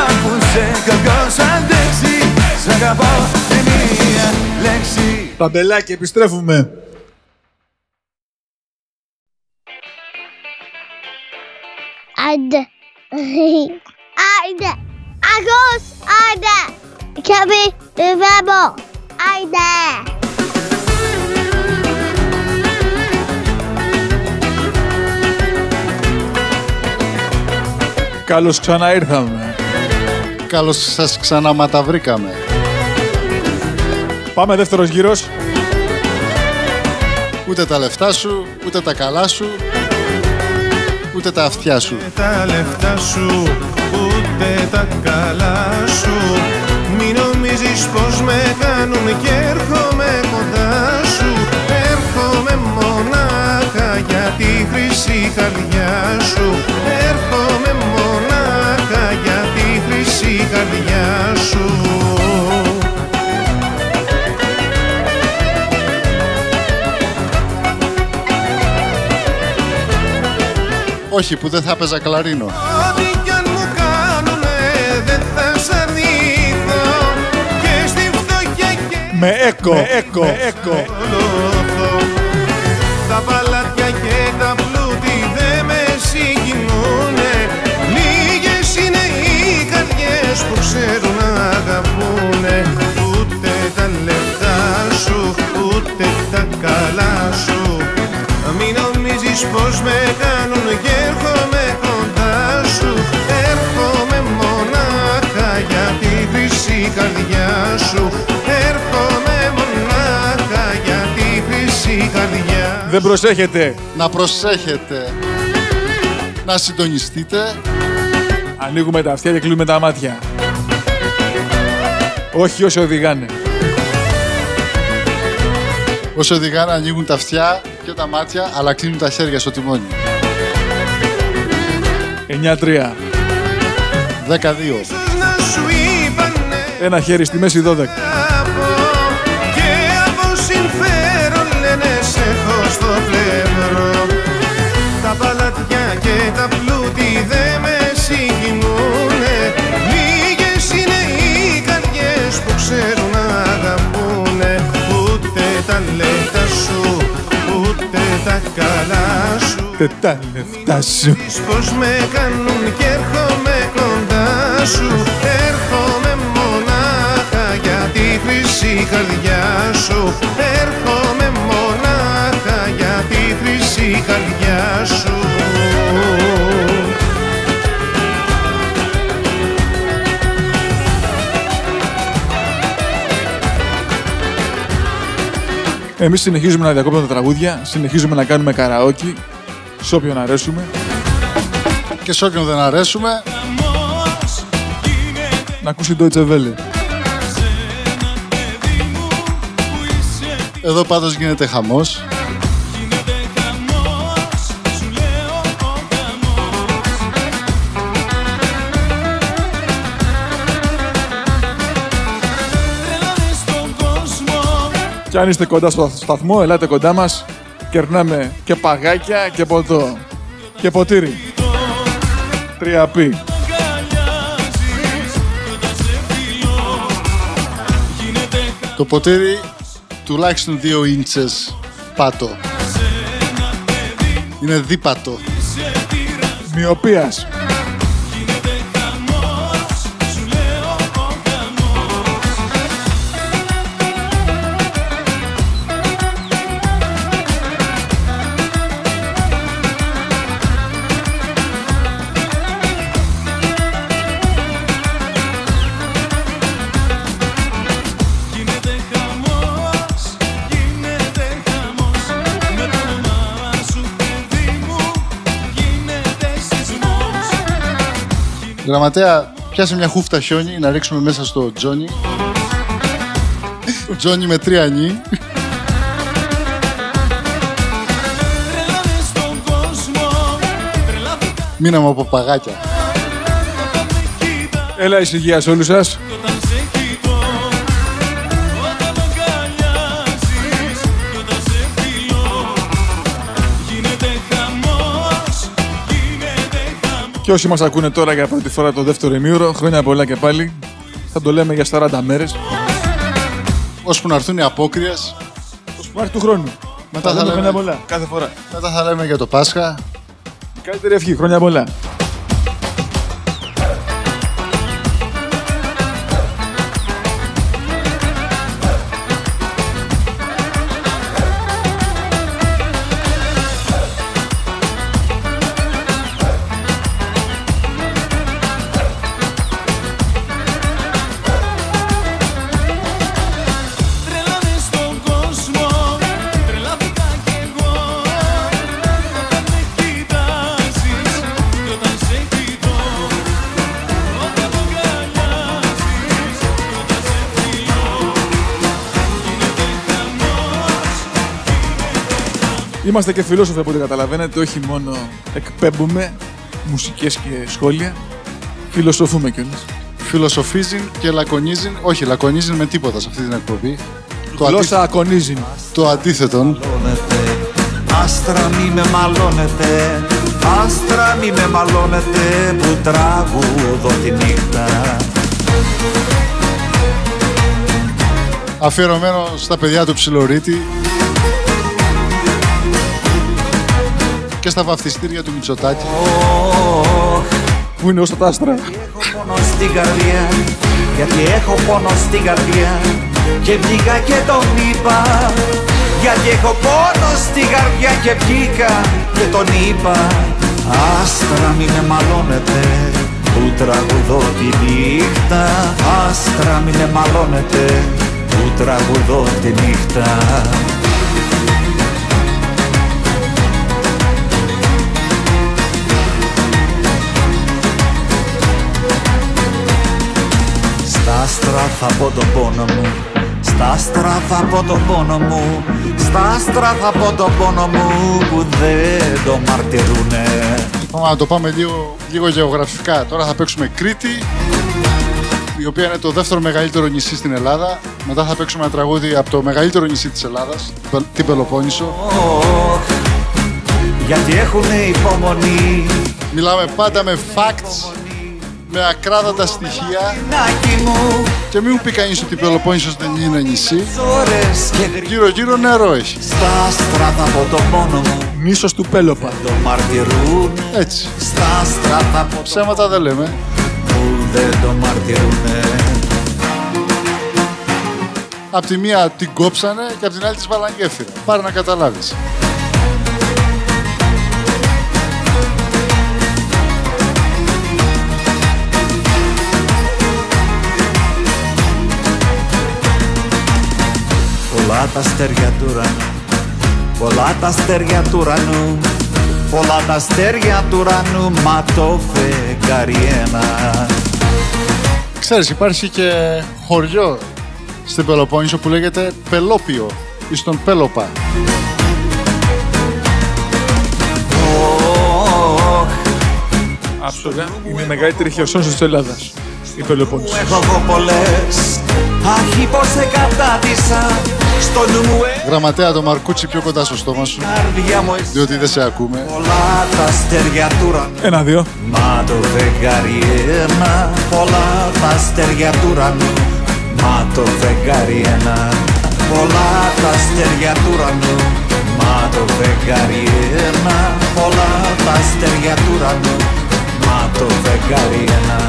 Άκουσε και ποιος αντέξει Σ' αγαπώ με μία λέξη Τα μπελάκια, επιστρέφουμε. Άντε. Άντε. Αγός. Άντε. Καβί. Βεβαίω. Άντε. Καλώς ξανά ήρθαμε. Καλώς σας ξαναματαβρήκαμε. Πάμε δεύτερος γύρος. Ούτε τα λεφτά σου, ούτε τα καλά σου, ούτε τα αυτιά σου. τα λεφτά σου, ούτε τα καλά σου Μην νομίζεις πως με κάνουν και έρχομαι κοντά σου. Έρχομαι μονάχα για τη χρυσή καρδιά σου. Έρχομαι μονάχα για τη χρυσή καρδιά σου. Όχι, που δεν θα έπαιζα κλαρίνο. Με έκο, με έκο, με έκο. ολόθω Τα παλάτια και τα πλούτη δεν με συγκινούνε. Λίγες είναι οι καρδιές που ξέρουν να αγαπούνε. Ούτε τα λεφτά σου, ούτε τα καλά σου. Μην νομίζεις πως με κάνουν και έρχομαι κοντά σου. Έρχομαι μονάχα για τη χρυσή καρδιά σου Δεν προσέχετε. Να προσέχετε. Να συντονιστείτε. Ανοίγουμε τα αυτιά και κλείνουμε τα μάτια. Όχι όσοι οδηγάνε. Όσο οδηγάνε ανοίγουν τα αυτιά και τα μάτια, αλλά κλείνουν τα χέρια στο τιμόνι. 9-3. 12. να σου είπανε Ένα χέρι στη μέση 12. Ούτε τα καλά σου. Τε τα λεφτά σου. Ξέρεις πως με κάνουν και έρχομαι κοντά σου. Έρχομαι μονάχα για τη χρυσή καρδιά σου. Έρχομαι μονάχα για τη χρυσή καρδιά σου Εμείς συνεχίζουμε να διακόπτουμε τα τραγούδια, συνεχίζουμε να κάνουμε καραόκι, σε όποιον αρέσουμε. Και σε όποιον δεν αρέσουμε, Να ακούσει το Deutsche Welle. εδώ πάντως γίνεται χαμός. Και αν είστε κοντά στο σταθμό, ελάτε κοντά μας. Κερνάμε και παγάκια και ποτό. Και ποτήρι. Τρία πι. Το ποτήρι τουλάχιστον 2 ίντσες πάτο. Είναι δίπατο. Μοιοπίας. Γραμματέα, πιάσε μια χούφτα χιόνι να ρίξουμε μέσα στο Τζόνι. Τζόνι με τρία νι. Μείναμε από παγάκια. Έλα ησυχία σε όλους σας. Και όσοι μας ακούνε τώρα για πρώτη φορά το δεύτερο ημίωρο, χρόνια πολλά και πάλι. Θα το λέμε για 40 μέρες. Ώσπου να έρθουν οι απόκριες, Ως που του χρόνου. Μετά θα θα λέμε λέμε- χρόνια πολλά, κάθε φορά. μετά θα λέμε για το Πάσχα. Καλύτερη ευχή, χρόνια πολλά. Είμαστε και φιλόσοφοι από ό,τι καταλαβαίνετε, όχι μόνο εκπέμπουμε μουσικές και σχόλια, φιλοσοφούμε κιόλας. Φιλοσοφίζει και λακωνίζει. Όχι, λακωνίζει με τίποτα σε αυτή την εκπομπή. Το, Γλώσσα ακονίζει. το αντίθετο. μαλώνετε Άστρα μη με μαλώνετε Άστρα μη με μαλώνετε Που τραγουδώ τη νύχτα Αφιερωμένο στα παιδιά του Ψιλορίτη και στα βαφτιστήρια του Μητσοτάκη. Πού είναι όσο τα άστρα. Έχω πόνο στην καρδιά Γιατί έχω πόνο στην καρδιά Και βγήκα και τον είπα Γιατί έχω πόνο στην καρδιά Και βγήκα και τον είπα Άστρα μη με μαλώνετε Που τραγουδώ τη νύχτα Άστρα μη με μαλώνετε Που τραγουδώ τη νύχτα Στα άστρα θα πω τον πόνο μου Στα άστρα θα πω τον πόνο μου Στα άστρα θα πω τον πόνο μου Που δεν το μαρτυρούνε Πάμε να το πάμε λίγο, λίγο γεωγραφικά. Τώρα θα παίξουμε Κρήτη, η οποία είναι το δεύτερο μεγαλύτερο νησί στην Ελλάδα. Μετά θα παίξουμε ένα τραγούδι από το μεγαλύτερο νησί της Ελλάδας, Πε- την Πελοπόννησο. Ωχ, Γιατί έχουνε υπομονή Μιλάμε πάντα με facts, με ακράδαντα στοιχεία Νάκι μου και μην μου πει κανείς ότι η Πελοπόννησος δεν είναι νησί. Ώρες και γρήγορα Γύρω γύρω νερό έχει. Στα άστρα θα πω τον πόνος μου Νήσος του Πέλοπα. Το μαρτυρούνε Έτσι. Στα άστρα θα πω τον Ψέματα δεν λέμε. που δεν το μαρτυρούνε Απ' τη μία την κόψανε και απ' την άλλη της βάλαν γέφυρα. Πάρε να καταλάβεις. Πολλά τα αστέρια του ουρανού Πολλά τα αστέρια του ουρανού Πολλά τα αστέρια του ουρανού Μα το φεγγάρι ένα Ξέρεις, υπάρχει και χωριό στην Πελοπόννησο που λέγεται Πελόπιο ή στον Πέλοπα. Ωχ, Άψογα είναι η μεγαλύτερη χερσόνησο της Ελλάδας. Η Πελοπόννησος. Έχω εγώ πολλές Αχ πως σε κατάτησα Στο στο νου μου ε, Γραμματέα το Μαρκούτσι πιο κοντά στο στόμα σου. καρδιά μου εσύ Διότι δεν σε ακούμε. Πολλά τα αστέρια του ουρανού Ένα-δύο. Μα το φεγγάρι ένα. Πολλά τα αστέρια του ουρανού Μα το φεγγάρι ένα. Πολλά τα αστέρια του ουρανού Μα το φεγγάρι ένα. Πολλά τα αστέρια του ουρανού Μα το φεγγάρι ένα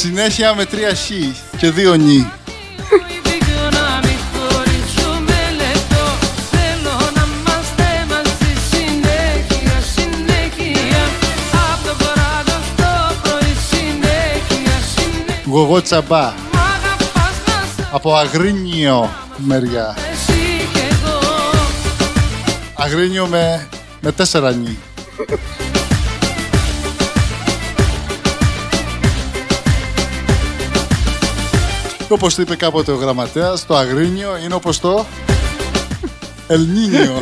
συνέχεια Συνέχεια με τρία χ και δύο νι. Δίκιο να μην χωρίζουμε λεπτό Θέλω να είμαστε μαζί συνέχεια, συνέχεια Απ' το βράδυ στο πρωί συνέχεια, συνέχεια Γογό τσαμπά. Μ' αγαπάς να σ' Από Αγρίνιο μεριά. εσύ κι εγώ Αγρίνιο με, με τέσσερα νι. Όπως το είπε κάποτε ο γραμματέας, το Αγρίνιο είναι όπως το Ελνίνιο.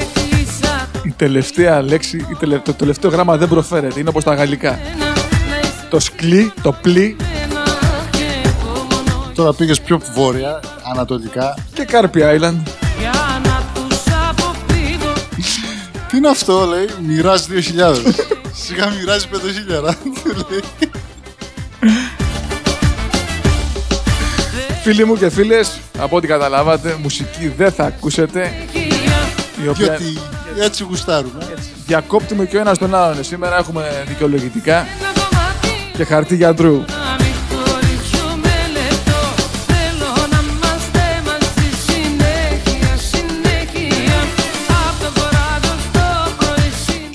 Έκλεισα Η τελευταία λέξη, η τελε- το τελευταίο γράμμα δεν προφέρεται. Είναι όπως τα γαλλικά. ένα, να είσαι Το σκλί, το πλή ένα και εγώ μόνο Τώρα πήγες πιο βόρεια, ανατολικά. και Κάρπι Island. για να τους αποφύγω Τι είναι αυτό, λέει, μοιράζει 2.000. Σιγά μοιράζει 5.000. λέει. Φίλοι μου και φίλες, από ό,τι καταλάβατε, μουσική δεν θα ακούσετε. Η οποία Διότι έτσι γουστάρουμε. διακόπτουμε και ο ένας τον άλλον. Σήμερα έχουμε δικαιολογητικά ένα κομμάτι και χαρτί γιατρού.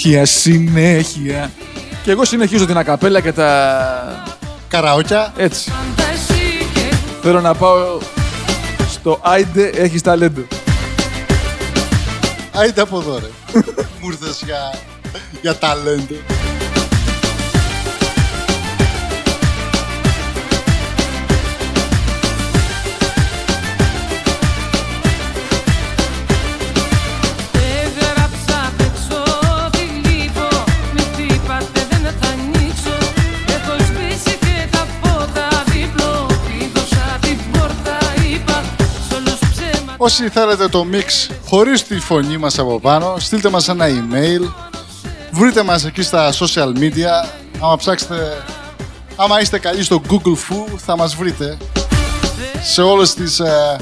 Συνέχεια Για συνέχεια. Και εγώ συνεχίζω την ακαπέλα και τα... Καραόκια. Έτσι. εσύ κι εγώ Θέλω να πάω στο Άιντε έχεις ταλέντο. Άιντε από εδώ, ρε. Μου ήρθες για, για ταλέντο. Όσοι θέλετε το mix χωρίς τη φωνή μας από πάνω, στείλτε μας ένα email. Βρείτε μας εκεί στα social media. Άμα ψάξετε, άμα είστε καλοί στο Google Foo, θα μας βρείτε. Σε όλες τις ε,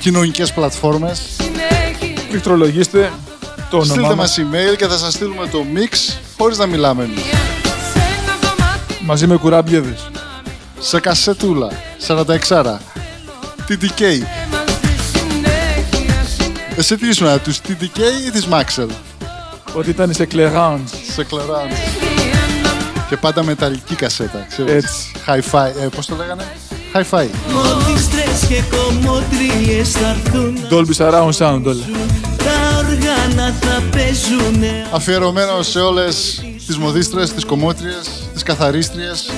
κοινωνικές πλατφόρμες. συνέχεια Πληκτρολογήστε το όνομά Στείλτε μας μας email και θα σας στείλουμε το mix χωρίς να μιλάμε εμείς. Σε ένα δωμάτιο μαζί με κουράμπιεδες. Σε κασετούλα, 46 TDK. Μαζί συνέχεια, συνέχεια Εσύ τι ήσουν, τους TDK ή της Maxell; Ότι ήταν σε κλεγάνς. Σε κλεράν. Και πάντα μεταλλική κασέτα, ξέρεις. Έτσι. Hi-fi, ε, πώς το λέγανε; Hi-fi. Μόδιστρες και κομμωτρίες θα έρθουν Dolby Surround Sound όλα. Τα όργανα θα παίζουνε Αφιερωμένο σε όλες τις μοδίστρες, τις κομμότριες, τις καθαρίστριες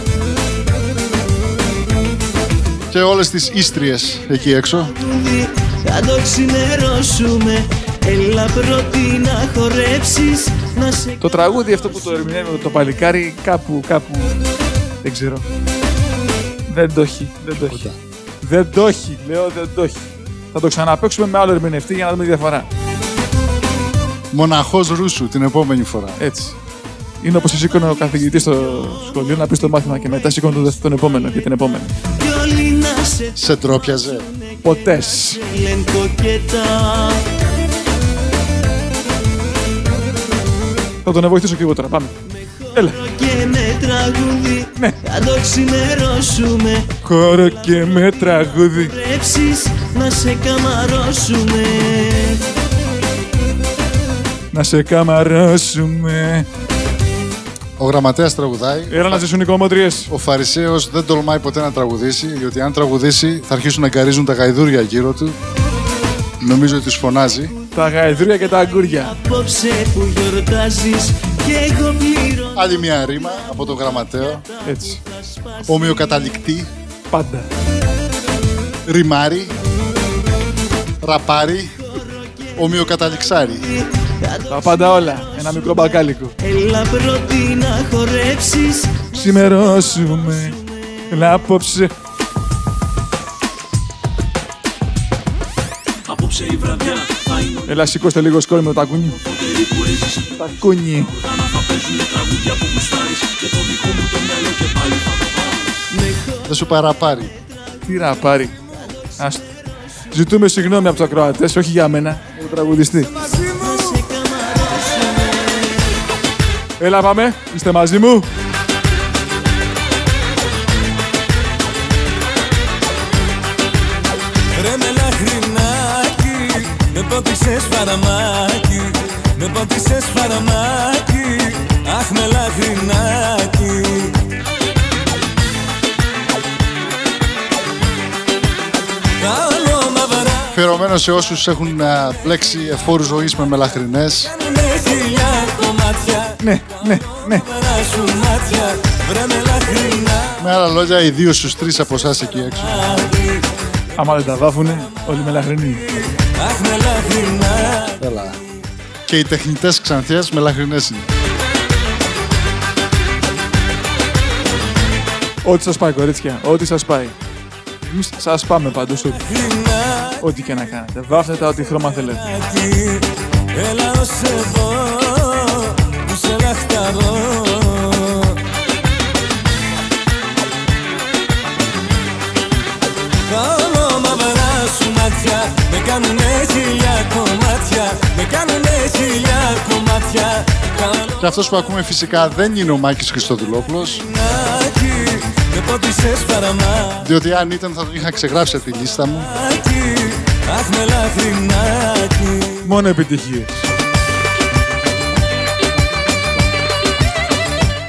και όλες τις ίστριες εκεί έξω. Θα το ξημερώσουμε Έλα πρώτη να χορέψεις Να σε Το τραγούδι αυτό που το ερμηνεύει το παλικάρι κάπου, κάπου, δεν ξέρω. Δεν το έχει, δεν το έχει. Δεν το έχει, λέω δεν το έχει. Θα το ξαναπαίξουμε με άλλο ερμηνευτή για να δούμε τη διαφορά. Μοναχός Ρούσου την επόμενη φορά. Έτσι. Είναι όπως σήκωνε ο καθηγητής στο σχολείο να πεις το μάθημα και μετά σήκωνε τον, τον επόμενο και την επόμενη. κι όλοι να σε Σε τρόπιαζε. Ποτές. λένε κοκέτα Θα τον βοηθήσω και εγώ τώρα. Πάμε. Έλα. Και με τραγούδι Ναι. Θα το ξημερώσουμε Χώρο και με τραγούδι. Χορέψεις να σε καμαρώσουμε Να σε καμαρώσουμε. Ο γραμματέας τραγουδάει. Έλα να ζήσουν οι κομμότριες. Ο Φαρισαίος δεν τολμάει ποτέ να τραγουδήσει, διότι αν τραγουδήσει θα αρχίσουν να γκαρίζουν τα γαϊδούρια γύρω του. Νομίζω ότι τους φωνάζει. Τα γαϊδούρια και τα αγκούρια. Απόψε που γιορτάζεις Και εγώ πληρώνω Άλλη μια ρήμα από τον γραμματέο. Έτσι. Ομοιοκαταληκτή. Πάντα. Ρημάρι. Ραπάρι. ομοιοκαταληξάρι. Τα πάντα όλα. Ένα μικρό μπακάλικο. Έλα πρώτη να χορέψεις Σημερώσουμε. Έλα απόψε. Απόψε η βραδιά θα είναι Έλα σηκώστε λίγο σκόρ με το τακούνι. φωτερή που έζησες Τακούνι. Όταν θα παίζουνε τραγούδια που γουστάρεις Και το δικό μου το μυαλό και πάλι θα το πάρω Δεν σου παραπάρει. Τι να πάρει. Άστο. Ζητούμε συγγνώμη από τους ακροατές, όχι για μένα, για τον τραγουδιστή. Έλα πάμε, είστε μαζί μου. Ρε μελαχρινάκι, με πότισες φαραμάκι Με πότισες φαραμάκι, αχ μελαχρινάκι Καλό μαυρά Φερωμένο σε όσους έχουν α, μπλέξει εφόρους ζωής με μελαχρινές. με χιλιά κομμάτια Ναι, ναι, ναι. Μαυρά σου μάτια, βρε μελαχρινά Με άλλα λόγια, οι δύο στους τρεις από εσάς εκεί έξω. Άμα δεν τα βάφουνε, όλοι μελαχρινοί. Αχ μελαχρινά Έλα. Και οι τεχνητές ξανθιές μελαχρινές είναι. Ό,τι σας πάει, κορίτσια, ό,τι σας πάει. Εμείς σας πάμε παντός ό,τι. Ό,τι και να κάνετε. Βάφτε τα ό,τι χρώμα θέλετε. Έλα ως εδώ που σε λαχταρώ Καλό μαυρά σου μάτια με κάνουνε χιλιά κομμάτια Με κάνουνε χιλιά κομμάτια. Καλό Και αυτός που ακούμε φυσικά δεν είναι ο Μάκης Χριστοδουλόπουλος, μάκι με πότισες παραμάκι διότι αν ήταν θα τον είχα ξεγράψει από τη λίστα μου. Αχ με λαχρινάκι Μόνο επιτυχίες.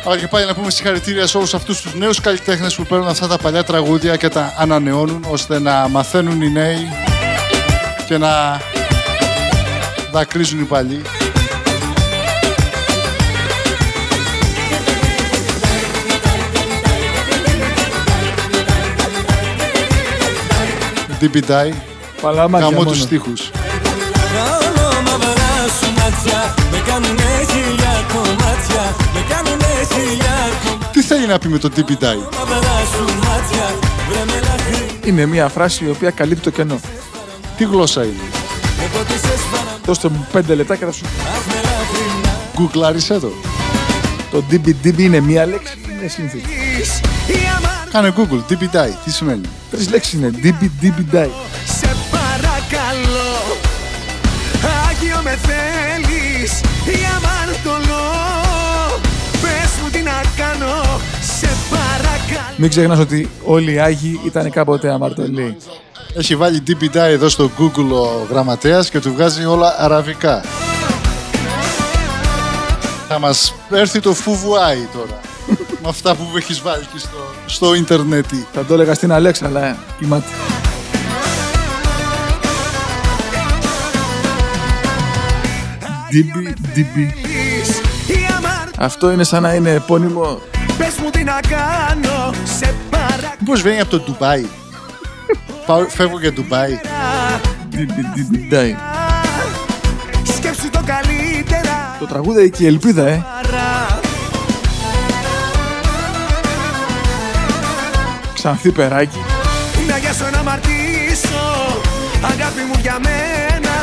Αλλά και πάλι να πούμε συγχαρητήρια σε όλους αυτούς τους νέους καλλιτέχνες που παίρνουν αυτά τα παλιά τραγούδια και τα ανανεώνουν ώστε να μαθαίνουν οι νέοι και να δακρύζουν οι παλιοί. Deep Die, Παλαμάκια γαμώ μόνο. τους στίχους. Θέλει να πει με το Deep Die. Μαυρά σου μάτια Βρε με λαχρινά Είναι μια φράση η οποία καλύπτει το κενό. Τι γλώσσα είναι; Με πότισες παραμάκι Δώστε μου πέντε λεπτά και θα σου... Αχ με λαχρινά Γκουγκλάρισε το. Το DBDB είναι μία λέξη ή είναι σύνθεση. Κάνε Google, Deep Die. Τι σημαίνει; Τρεις λέξεις είναι. DBDB. Σε παρακαλώ Μην ξεχνάς ότι όλοι οι Άγιοι ήταν κάποτε αμαρτωλοί. Έχει βάλει DPDI εδώ στο Google ο γραμματέας και του βγάζει όλα αραβικά. Θα μας έρθει το φουβουάι τώρα. με αυτά που έχεις βάλει και στο, στο ίντερνετ. Θα το έλεγα στην Αλέξα, αλλά ε, κοιμάται. DBDB. ή αμαρτωλό Αυτό είναι σαν να είναι επώνυμο. Πες μου τι να κάνω Σε παρακαλώ Πώς βγαίνει από το Ντουμπάι. Πάω, φεύγω για Ντουμπάι. DBDB. Σκέψου το καλύτερα Το τραγούδι και η ελπίδα, ε. Παρά Ξανθή περάκι. Να γιάσω να μαρτήσω Αγάπη μου για μένα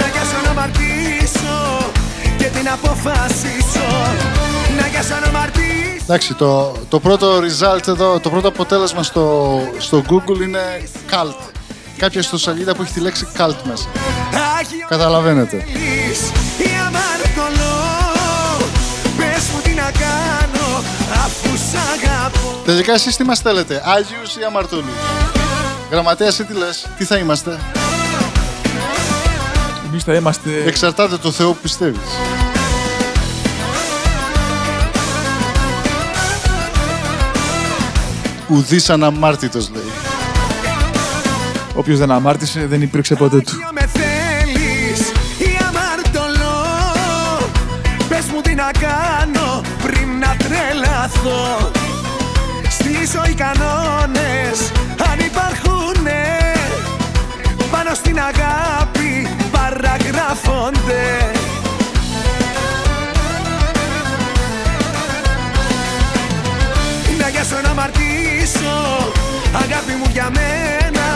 Να γιάσω να μαρτήσω Και την αποφασίσω Να γιάσω να μαρτήσω Εντάξει, το, το πρώτο result εδώ, το πρώτο αποτέλεσμα στο, στο Google είναι cult. Κάποια στο σελίδα που έχει τη λέξη cult μέσα. Άγιο Καταλαβαίνετε. θέλεις ή αμαρτωλό Πες μου τι να κάνω Αφού σ' αγαπώ Τελικά εσείς τι μας θέλετε, Άγιους ή Αμαρτωλούς. Γραμματέας, εσύ τι λες, τι θα είμαστε; Εμείς θα είμαστε... Εξαρτάται το Θεό που πιστεύεις. Ουδής αναμάρτητος λέει. Όποιος δεν αμάρτησε δεν υπήρξε ποτέ του. Άγιο με θέλεις ή αμαρτωλό Πες μου τι να κάνω πριν να τρελαθώ Στη ζωή κανόνες αν υπάρχουνε Πάνω στην αγάπη παρά Αγάπη μου για μένα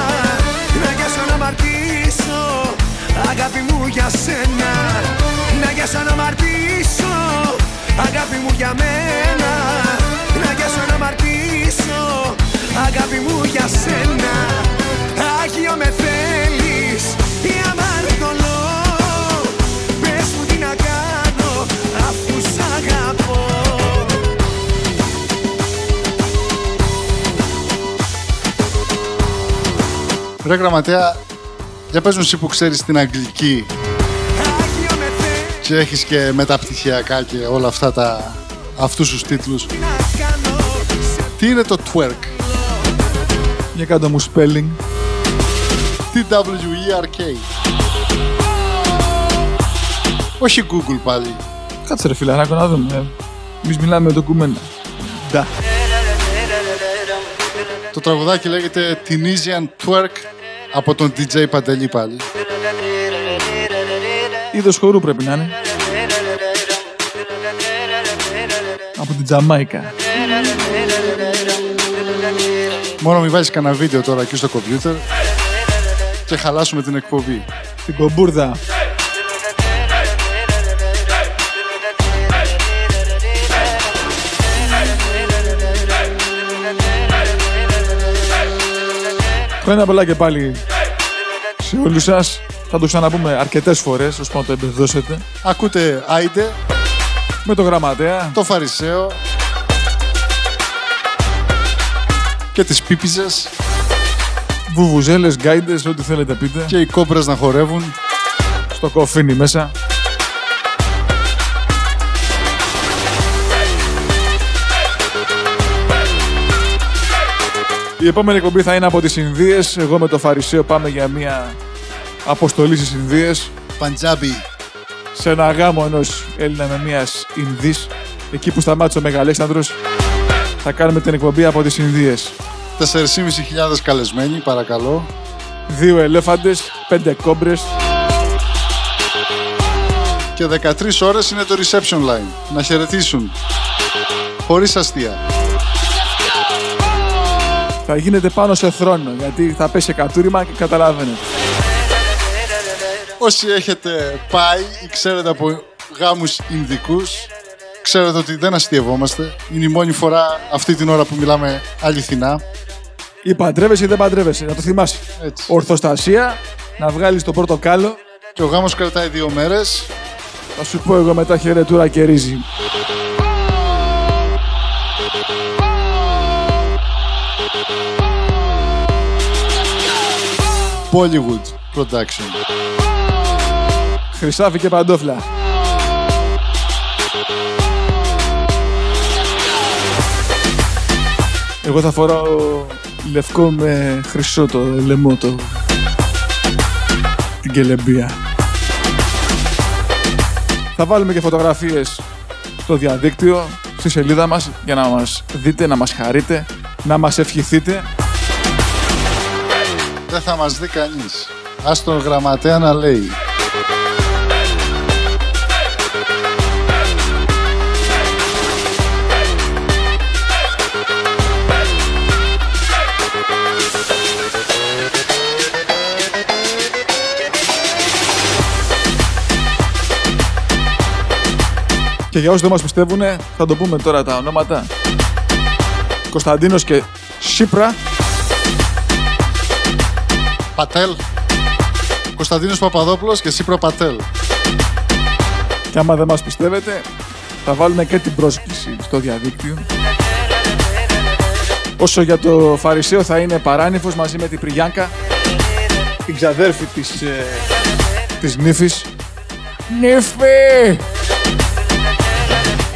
Να γιάσω να μαρτήσω Αγάπη μου για σένα Να γιάσω να μαρτήσω Αγάπη μου για μένα Να γιάσω να μαρτήσω Αγάπη μου για σένα Άγιο με θέλεις Ρε γραμματέα, για πες μου εσύ που ξέρεις την αγγλική και έχεις και μεταπτυχιακά και όλα αυτά τα αυτούς τους τίτλους. Τι είναι το twerk? Για κάτω μου spelling. T-W-E-R-K. Όχι Google πάλι. Κάτσε ρε φιλαράκο να δούμε. Εμείς μιλάμε με ντοκουμέντα. Ντα. Το τραγουδάκι λέγεται Tunisian Twerk από τον DJ Παντελή πάλι. Είδος χορού πρέπει να είναι. Από την Τζαμάικα. Μόνο μην βάζεις κανένα βίντεο τώρα εκεί στο κομπιούτερ και χαλάσουμε την εκπομπή. Την κομπούρδα. Χρόνια πολλά και πάλι σε όλους σας. Θα το ξαναπούμε αρκετές φορές, ώσπου να το εμπεδώσετε. Ακούτε Άιντε, Με το γραμματέα. το Φαρισαίο και τις πίπιζες Βουβουζέλες, γκάιντες, ό,τι θέλετε πείτε. και οι κόμπρες να χορεύουν. Στο κοφίνι μέσα. Η επόμενη εκπομπή θα είναι από τις Ινδίες. Εγώ με το Φαρισαίο πάμε για μια αποστολή στις Ινδίες. Παντζάμπι. Σε ένα γάμο ενός Έλληνα με μιας Ινδής. Εκεί που σταμάτησε ο Μεγαλέξανδρος. Θα κάνουμε την εκπομπή από τις Ινδίες. 4.500 καλεσμένοι, παρακαλώ. Δύο ελέφαντες, πέντε κόμπρες. Και 13 ώρες είναι το reception line. Να χαιρετήσουν. Χωρίς αστεία. Θα γίνεται πάνω σε θρόνο, γιατί θα πέσει κατούριμα και καταλαβαίνετε. Όσοι έχετε πάει ή ξέρετε από γάμους Ινδικούς, ξέρετε ότι δεν αστειευόμαστε. Είναι η μόνη φορά αυτή την ώρα που μιλάμε αληθινά. Ή παντρεύεσαι ή δεν παντρεύεσαι, να το θυμάσαι. Έτσι. Ορθοστασία, να βγάλεις το πρώτο κάλο. Και ο γάμος κρατάει δύο μέρες. Θα σου πω εγώ μετά χαιρετούρα και ρύζι. Bollywood production. Χρυσάφι και παντόφλα. Εγώ θα φοράω λευκό με χρυσό το λαιμό το... την κελεμπία. Θα βάλουμε και φωτογραφίες στο διαδίκτυο, στη σελίδα μας, για να μας δείτε, να μας χαρείτε, να μας ευχηθείτε. Δεν θα μας δει κανείς. Ας τον γραμματέα να λέει. Και για όσους δεν μας πιστεύουν, θα το πούμε τώρα τα ονόματα. Κωνσταντίνος και Σύπρα. Πατέλ. Κωνσταντίνος Παπαδόπουλος και Σύπρα Πατέλ. Και άμα δεν μας πιστεύετε, θα βάλουμε και την πρόσκληση στο διαδίκτυο. Όσο για το Φαρισαίο θα είναι παράνυφος μαζί με την Πριγιάνκα, την ξαδέρφη της, ε, της νύφης. Νύφη!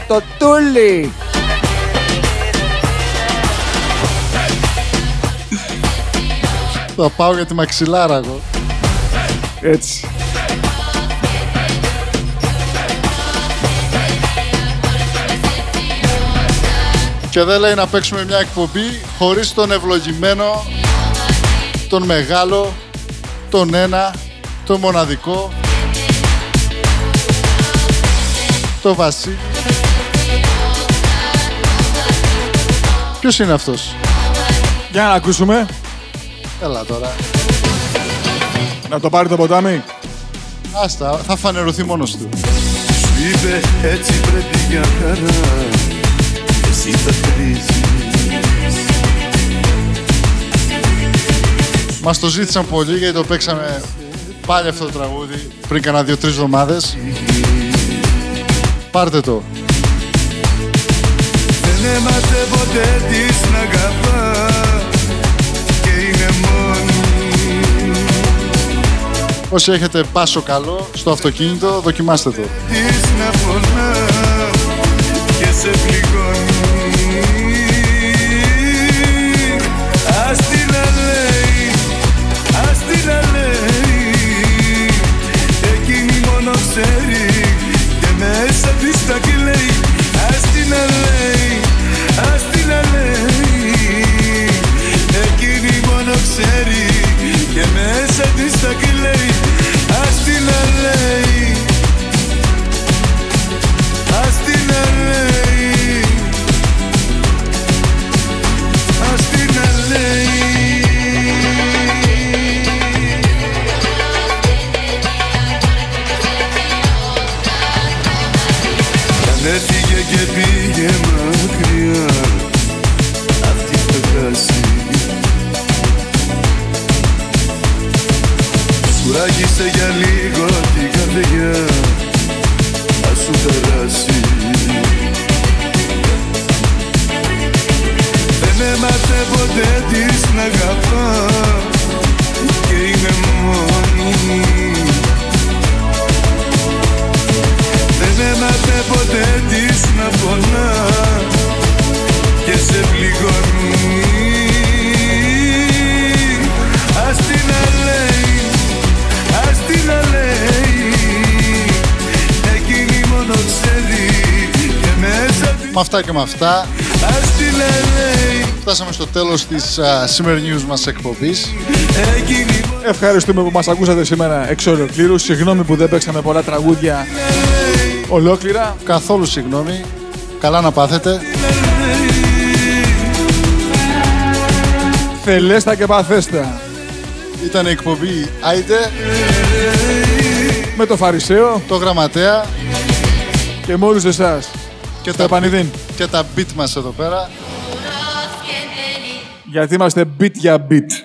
Το τούλι! Θα πάω για τη μαξιλάρα εγώ. Έτσι. Και δεν λέει να παίξουμε μια εκπομπή χωρίς τον ευλογημένο, τον μεγάλο, τον ένα, τον μοναδικό, το Βασίλη. Ποιος είναι αυτός; Για να ακούσουμε. Έλα τώρα. Να το πάρει το ποτάμι; Άστα, θα φανερωθεί μόνος του. Σου είπε έτσι πρέπει για χαρά Εσύ θα κρίζεις Μας το ζήτησαν πολύ γιατί το παίξαμε πάλι αυτό το τραγούδι πριν κάνα δύο-τρεις εβδομάδες. Πάρτε το. Δεν έμαθε ποτέ της να αγαπάς Όσοι έχετε πάσο καλό στο αυτοκίνητο, δοκιμάστε το. της να πονά Και σε πληγώνει. Ας την να λέει, ας την να λέει Εκείνη μόνο ξέρει και μέσα της τα τέλος της α, σημερινής μας εκπομπής. Εκείνη Ευχαριστούμε που μας ακούσατε σήμερα εξ ολοκλήρου. Συγγνώμη που δεν παίξαμε πολλά τραγούδια ολόκληρα. Καθόλου συγγνώμη. Καλά να πάθετε. Θελέστα και παθέστα. Ήταν η εκπομπή Άιντε, Με το Φαρισαίο το Γραμματέα και με όλους εσάς. και Τα Πανιδίν. και τα beat μας εδώ πέρα. Γιατί είμαστε beat για beat.